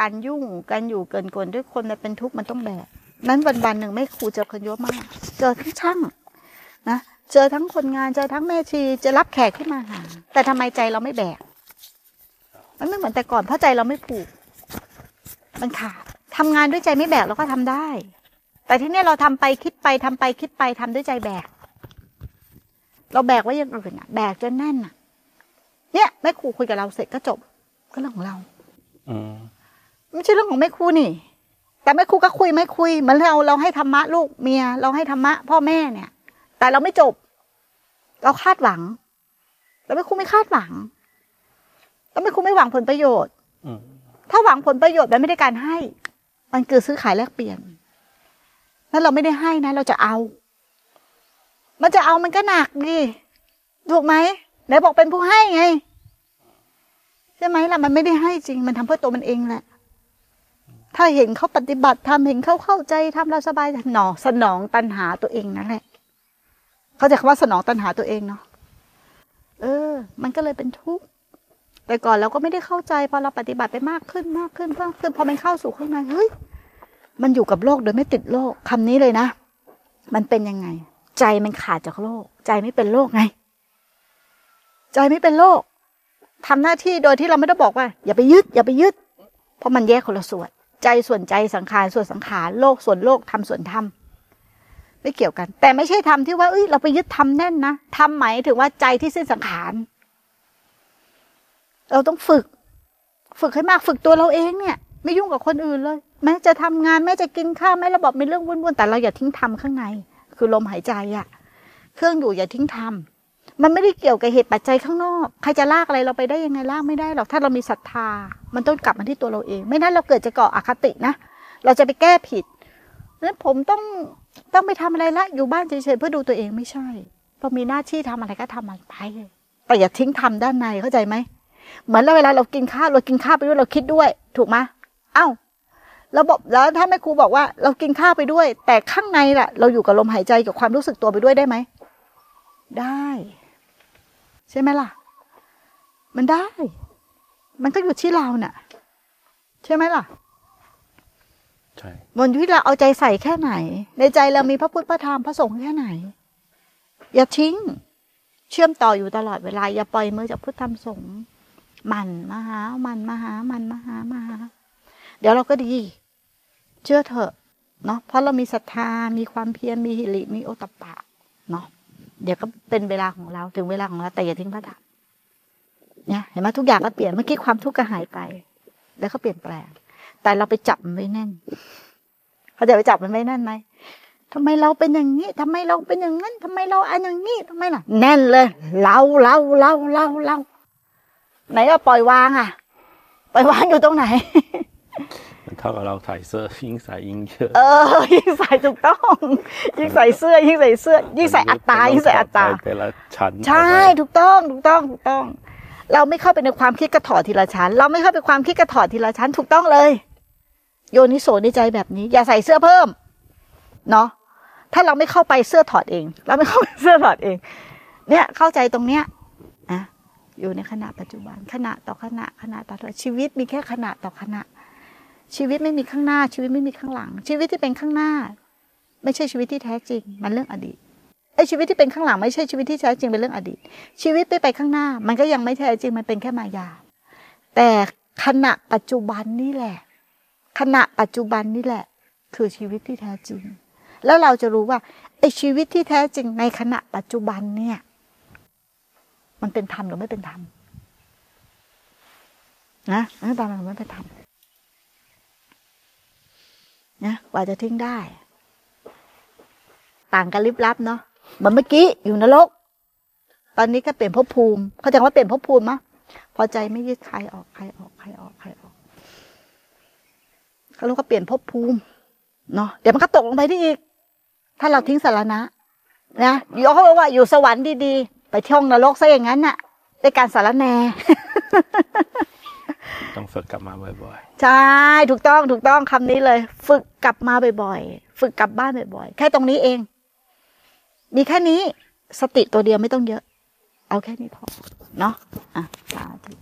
การยุ่งการอยู่เกินกวนด้วยคนมันเป็นทุกข์มันต้องแบกนั้นวันวันๆหนึ่งแม่ครูเจอคนเยอะมาก เจอทั้งช่างนะเจอทั้งคนงานเจอทั้งแม่ชีจะรับแขกที่มาหาแต่ทำไมใจเราไม่แบก มันไม่เหมือนแต่ก่อนเพราะใจเราไม่ผูก มันขาดทำงานด้วยใจไม่แบกเราก็ทำได้ แต่ที่นี้ยเราทำไปคิดไปทำไปคิดไปทำด้วยใจแบก เราแบกไว้อยังอื่นอะแบกจนแน่นอะเนี่ยแม่ครูคุยกับเราเสร็จก็จบก็เรื่องของเรา อืม ไม่ใช่เรื่องของแม่ครูนี่ แต่แม่ครูก็คุยไม่คุยเหมือนเราเราให้ธรรมะลูกเมีย เราให้ธรรมะพ่อแม่เนี่ย แต่เราไม่จบ เราคาดหวังแต่แม่ครูไม่คาดหวังแล้วแม่ครูไม่หวังผลประโยชน์อืมถ้าหวังผลประโยชน์มันไม่ได้การให้ มันคือซื้อขายแลกเปลี่ยนนั้นเราไม่ได้ให้นะ เราจะเอา มันจะเอามันก็หนักดิถูกไหมไหนบอกเป็นผู้ให้ไงใช่ไหมล่ะมันไม่ได้ให้จริง มันทำเพื่อตัวมันเองแหละ ถ้าเห็นเขาปฏิบัติทำเห็นเขาเข้าใจทำเราสบายหนอสนองตัณหาตัวเองนั่นแหละเขาจะคำว่าสนองตัณหาตัวเองเนาะเออ มันก็เลยเป็นทุกข์แต่ก่อนเราก็ไม่ได้เข้าใจพอเราปฏิบัติไปมากขึ้นมากขึ้นมากขึ้นพอมันเข้าสู่ข้างในเฮ้ยมันอยู่กับโลกโดยไม่ติดโลกคำนี้เลยนะ มันเป็นยังไง ใจมันขาดจากโลก ใจไม่เป็นโลกไง ใจไม่เป็นโลกทำหน้าที่โดยที่เราไม่ได้บอกว่า อย่าไปยึด อย่าไปยึด เพราะมันแยกคนละส่วน ใจส่วนใจสังขารส่วนสังขารโลกส่วนโลกทำส่วนธรรมไม่เกี่ยวกัน แต่ไม่ใช่ทำที่ว่าเอ้ยเราไปยึดทำแน่นนะทำหมายถึงว่าใจที่สิ้นสังขารเราต้องฝึก ฝึกให้มากฝึกตัวเราเองเนี่ย ไม่ยุ่งกับคนอื่นเลย แม้จะทำงานแม้จะกินข้าวแม้ราบอกมีเรื่องวุ่นๆแต่เราอย่าทิ้งทำข้างใน คือลมหายใจอะเครื่องอยู่อย่าทิ้งทำมั มันไม่ได้เกี่ยวกับเหตุปัจจัยข้างนอก ใครจะลากอะไรเราไปได้ยังไงลากไม่ได้หรอก ถ้าเรามีศรัทธา มันต้องกลับมาที่ตัวเราเอง ไม่นั้นเราเกิดจะก่ออคตินะ เราจะไปแก้ผิดนั้นผมต้องต้องไปทำอะไรละ อยู่บ้านเฉยๆเพื่อดูตัวเองไม่ใช่พอมีหน้าที่ทำอะไรก็ทำมันไป แต่อย่าทิ้งทำด้านในเข้าใจไหม เหมือนเราเวลาเรากินข้าวเรากินข้าวไปด้วยเราคิดด้วย ถูกไหมเอ้าเราบอกแล้วถ้าแม่ครูบอกว่าเรากินข้าวไปด้วย แต่ข้างในล่ะ เราอยู่กับลมหายใจกับความรู้สึกตัวไปด้วยได้ไหมได้ ใช่ไหมล่ะ มันได้ มันก็อยู่ที่เราน่ะ ใช่ไหมล่ะใช่บนที่เราเอาใจใส่แค่ไหน ในใจเรามีพระพุทธพระธรรมพระสงฆ์แค่ไหน อย่าทิ้ง เชื่อมต่ออยู่ตลอดเวลา อย่าปล่อยมือจากพุทธธรรมสงฆ์หมันมาหาหมันมาหาหมันมาหามาหาเดี๋ยวเราก็ดี เชื่อเถอะเนาะเพราะเรามีศรัทธา มีความเพียรมีหิริมีโอตตปปะเนาะ เดี๋ยวก็เป็นเวลาของเราถึงเวลาของเราแต่อย่าทิ้งพระธรรมเนี่ยเห็นไหมทุกอย่างก็เปลี่ยนเมื่อกี้ความทุกข์ก็หายไป แล้วก็เปลี่ยนแปลง แต่เราไปจับมันไว้แน่นเขาจะไปจับมันไว้แน่นไหมทำไมเราเป็นอย่างนี้ทำไมเราเป็นอย่างนั้นทำไมเราอันอย่างนี้ทำไมล่ะ แน่นเลย เราเราเราเราเราไหนก็ปล่อยวางอะ ปล่อยวางอยู่ตรงไหน เท่ากับเราถ่ายเสื้อยิ่งใส่ยิ่งเยอะ เออ ยิ่งใส่ถูกต้อง ยิ่งใส่เสื้อ ยิ่งใส่เสื้อ ยิ่งใส่อัตตรายิ่งใส่อัตตราแต่ละชั้น ใช่ถูกต้องถูกต้องถูกต้อง เราไม่เข้าไปในความคิดกระถอดทีละชั้น เราไม่เข้าไปความคิดกระถอดทีละชั้นถูกต้องเลย โยนิโสในใจแบบนี้ อย่าใส่เสื้อเพิ่ม เนาะถ้าเราไม่เข้าไปเสื้อถอดเอง เราไม่เข้าไปเสื้อถอดเอง เนี่ยเข้าใจตรงเนี้ยอะอยู่ในขณะปัจจุบันขณะต่อขณะขณะต่อขณะชีวิตมีแค่ขณะต่อขณะ ชีวิตไม่มีข้างหน้า ชีวิตไม่มีข้างหลัง ชีวิตที่เป็นข้างหน้า ไม่ใช่ชีวิตที่แท้จริง มันเรื่องอดีตไอ้ชีวิตที่เป็นข้างหลังไม่ใช่ชีวิตที่แท้จริงเป็นเรื่องอดีต ชีวิตไม่ไปข้างหน้า มันก็ยังไม่แท้จริงมันเป็นแค่มายา แต่ขณะปัจจุบันนี่แหละ ขณะปัจจุบันนี่แหละ คือชีวิตที่แท้จริง แล้วเราจะรู้ว่าไอ้ชีวิตที่แท้จริงในขณะปัจจุบันเนี่ย มันเป็นธรรมหรือไม่เป็นธรรมนะนั่นตามมันไม่เป็นธรรม นะกว่าจะทิ้งได้ ต่างกันลิบลับเนาะเหมือนเมื่อกี้อยู่นรก ตอนนี้ก็เปลี่ยนภพภูมิ เขาใจว่าเปลี่ยนภพภูมิมะพอใจไม่ยึดใครออกใครออกใครออกใครออกเขาเรียกว่าเปลี่ยนภพภูมิเนาะเดี๋ยวมันก็ตกลงไปที่อีก ถ้าเราทิ้งสารณะนะยกเขาบอกว่าอยู่สวรรค์ดีๆ ไปท่องนรกซะอย่างนั้นน่ะด้วยการสารแน ต้องฝึกกลับมาบ่อยๆ ใช่ ถูกต้องถูกต้องคำนี้เลย ฝึกกลับมาบ่อยๆ ฝึกกลับบ้านบ่อยๆ แค่ตรงนี้เอง มีแค่นี้สติตัวเดียวไม่ต้องเยอะ เอาแค่นี้พอ เนาะอะสาธุ